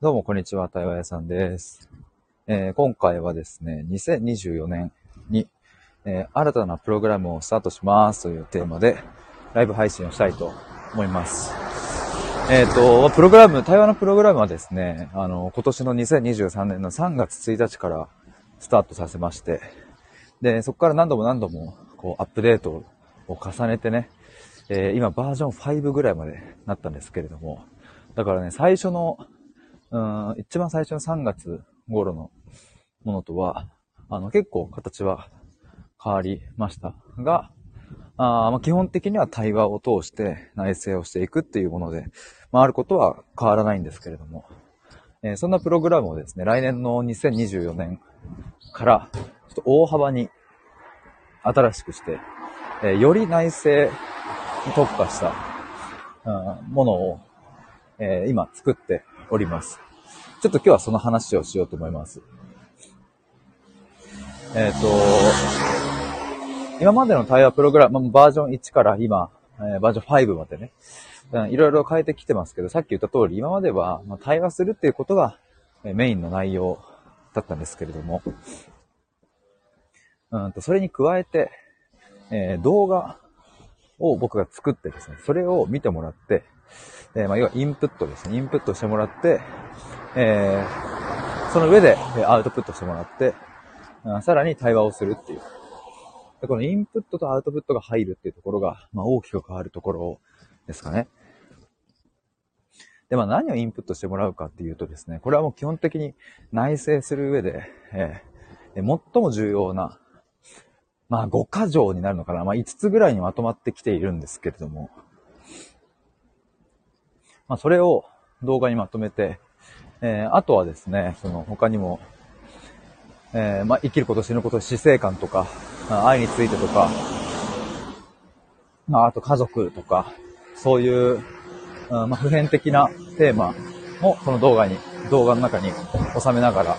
どうも、こんにちは。対話屋さんです。えー、今回はですね、2024年に、えー、新たなプログラムをスタートしますというテーマで、ライブ配信をしたいと思います。えっ、ー、と、プログラム、対話のプログラムはですね、あの、今年の2023年の3月1日からスタートさせまして、で、そこから何度も何度も、こう、アップデートを重ねてね、え今バージョン5ぐらいまでなったんですけれども、だからね、最初のん、一番最初の3月頃のものとは、あの、結構形は変わりましたが、あま、基本的には対話を通して内省をしていくっていうもので、まあ、あることは変わらないんですけれども、えー、そんなプログラムをですね、来年の2024年から、ちょっと大幅に新しくして、えー、より内省に特化した、うん、ものを、えー、今作っております。ちょっと今日はその話をしようと思います。えっ、ー、と、今までの対話プログラム、バージョン1から今、え、バージョン5までね、いろいろ変えてきてますけど、さっき言った通り、今までは、ま、対話するっていうことが、メインの内容だったんですけれども、うんとそれに加えて、え、動画を僕が作ってですね、それを見てもらって、えー、まあ、要はインプットですね。インプットしてもらって、えー、その上でアウトプットしてもらって、さらに対話をするっていう。でこのインプットとアウトプットが入るっていうところが、まあ、大きく変わるところですかね。で、まあ何をインプットしてもらうかっていうとですね、これはもう基本的に内省する上で、えー、最も重要な、まあ5箇条になるのかな。まあ5つぐらいにまとまってきているんですけれども、まあ、それを動画にまとめて、えー、あとはですね、その他にも、えー、まあ、生きること、死ぬこと、死生観とか、愛についてとか、まあ、あと家族とか、そういう、うん、まあ、普遍的なテーマもこの動画に、動画の中に収めながら、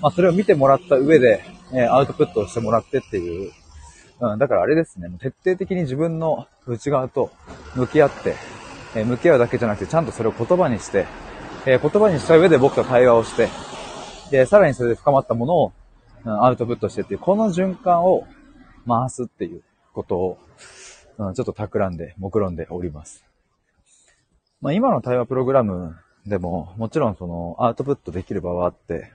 まあ、それを見てもらった上で、えー、アウトプットをしてもらってっていう、うん、だからあれですね、もう徹底的に自分の内側と向き合って、えー、向き合うだけじゃなくて、ちゃんとそれを言葉にして、えー、言葉にした上で僕と対話をして、で、さらにそれで深まったものを、うん、アウトプットしてっていう、この循環を回すっていうことを、うん、ちょっと企んで、目論んでおります。まあ、今の対話プログラムでも、もちろんそのアウトプットできる場はあって、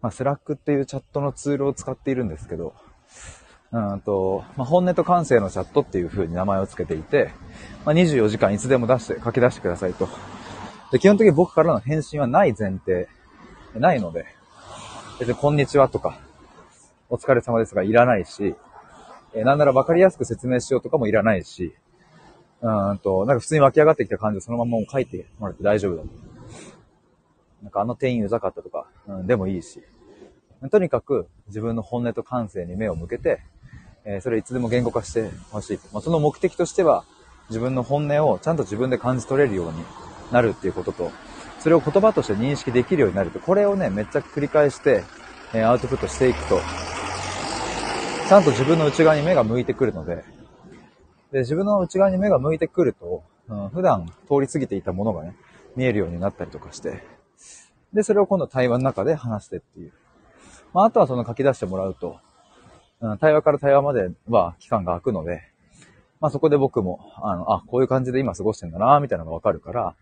まあ、 Slack っていうチャットのツールを使っているんですけど、うんと、まあ、本音と感性のチャットっていう風に名前を付けていて、まあ、24時間いつでも出して、書き出してくださいと。で、基本的に僕からの返信はない前提、ないので、別にこんにちはとか、お疲れ様ですがいらないし、えー、なんなら分かりやすく説明しようとかもいらないし、うんと、なんか普通に湧き上がってきた感じをそのままもう書いてもらって大丈夫だと。なんかあの店員うざかったとか、うん、でもいいし。とにかく自分の本音と感性に目を向けて、えそれいつでも言語化してほしい。まあ、その目的としては、自分の本音をちゃんと自分で感じ取れるようになるっていうことと、それを言葉として認識できるようになると、これをね、めっちゃ繰り返して、えアウトプットしていくと、ちゃんと自分の内側に目が向いてくるので、で自分の内側に目が向いてくると、うん、普段通り過ぎていたものがね、見えるようになったりとかして、で、それを今度対話の中で話してっていう。まあ、あとはその書き出してもらうと、対話から対話までは期間が空くので、まあそこで僕も、あの、あ、こういう感じで今過ごしてんだな、みたいなのがわかるから、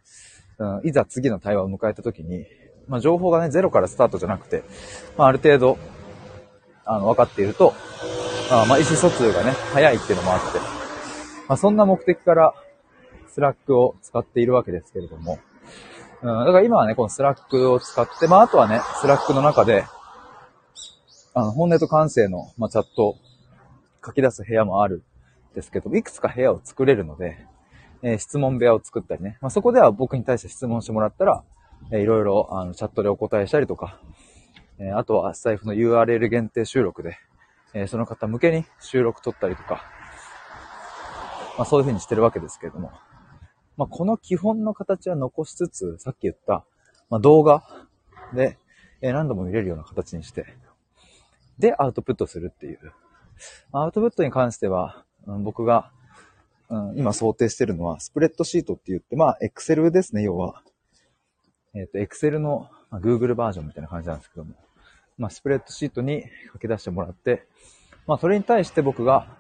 うん、いざ次の対話を迎えた時に、まあ情報がね、ゼロからスタートじゃなくて、まあある程度、あの、分かっていると、あまあ意思疎通がね、早いっていうのもあって、まあそんな目的から、 Slack を使っているわけですけれども、うん、だから今はね、この Slack を使って、まああとはね、 Slack の中で、あの、本音と感性の、まあ、チャット書き出す部屋もあるんですけど、いくつか部屋を作れるので、えー、質問部屋を作ったりね。まあ、そこでは僕に対して質問してもらったら、えー、いろいろ、あの、チャットでお答えしたりとか、えー、あとは、スタイフの URL 限定収録で、えー、その方向けに収録撮ったりとか、まあ、そういう風にしてるわけですけれども、まあ、この基本の形は残しつつ、さっき言った、まあ、動画で、えー、何度も見れるような形にして、でアウトプットするっていう。アウトプットに関しては、うん、僕が、うん、今想定してるのは、スプレッドシートって言って、まあ、エクセルですね、要は。えっ、と、Excel の、まあ、Google バージョンみたいな感じなんですけども、まあ、スプレッドシートに書き出してもらって、まあ、それに対して僕が、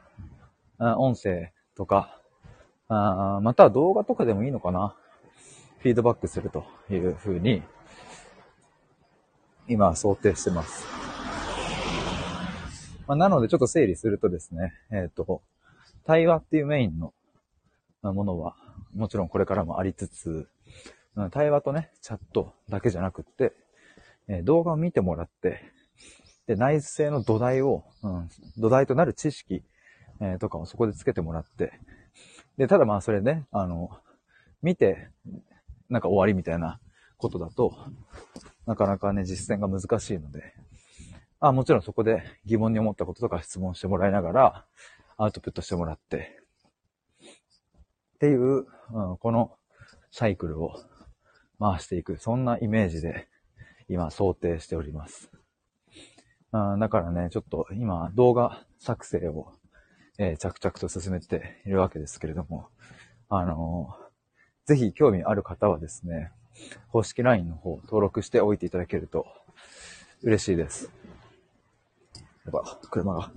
あ音声とか、あまたは動画とかでもいいのかな。フィードバックするというふうに、今想定してます。まあ、なのでちょっと整理するとですね、えっ、ー、と、対話っていうメインのものは、もちろんこれからもありつつ、対話とね、チャットだけじゃなくって、え動画を見てもらって、で、内政の土台を、うん、土台となる知識、えー、とかをそこでつけてもらって、で、ただまあそれね、あの、見て、なんか終わりみたいなことだと、なかなかね、実践が難しいので、あもちろんそこで疑問に思ったこととか質問してもらいながら、アウトプットしてもらって、っていう、うん、このサイクルを回していく、そんなイメージで今想定しております。あだからね、ちょっと今動画作成を、えー、着々と進めているわけですけれども、あのー、ぜひ興味ある方はですね、公式 LINE の方登録しておいていただけると嬉しいです。やっぱ、車が。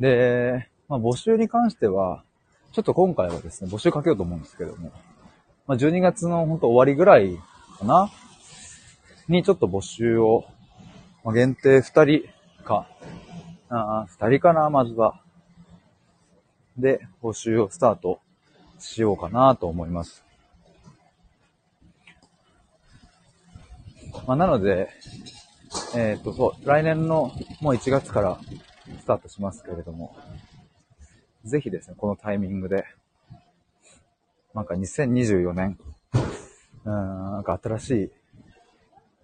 で、まあ、募集に関しては、ちょっと今回はですね、募集かけようと思うんですけども、まあ、12月の本当終わりぐらいかなにちょっと募集を、まあ、限定2人か、あ2人かな、まずは。で、募集をスタートしようかなと思います。まあ、なので、えっ、ー、と、来年のもう1月からスタートしますけれども、ぜひですね、このタイミングで、なんか2024年、うん、なんか新しい、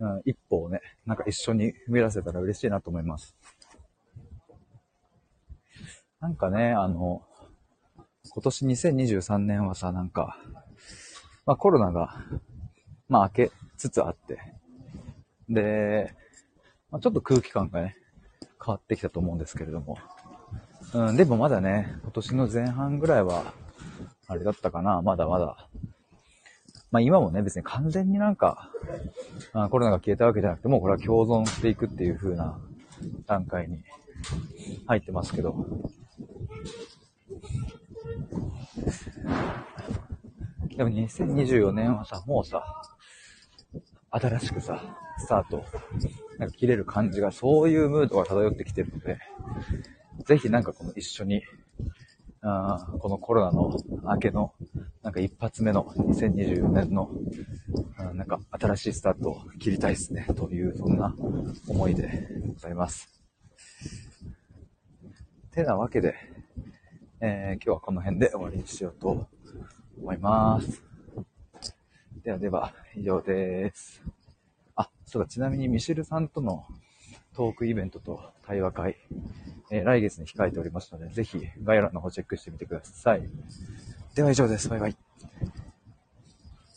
うん、一歩をね、なんか一緒に踏み出せたら嬉しいなと思います。なんかね、あの、今年2023年はさ、なんか、まあコロナが、まあ明けつつあって、で、まあ、ちょっと空気感がね、変わってきたと思うんですけれども。うん、でもまだね、今年の前半ぐらいは、あれだったかな、まだまだ。まあ今もね、別に完全になんか、あコロナが消えたわけじゃなくて、もうこれは共存していくっていう風な段階に入ってますけど。でも2024年はさ、もうさ、新しくさ、スタート、なんか切れる感じが、そういうムードが漂ってきてるので、ぜひなんかこの一緒に、あこのコロナの明けの、なんか一発目の2024年の、あなんか新しいスタートを切りたいですね、という、そんな思いでございます。てなわけで、えー、今日はこの辺で終わりにしようと思います。ではでは、以上です。あ、そうだ、ちなみにミシェルさんとのトークイベントと対話会、えー、来月に控えておりますので、ぜひ概要欄の方チェックしてみてください。では以上です。バイバイ。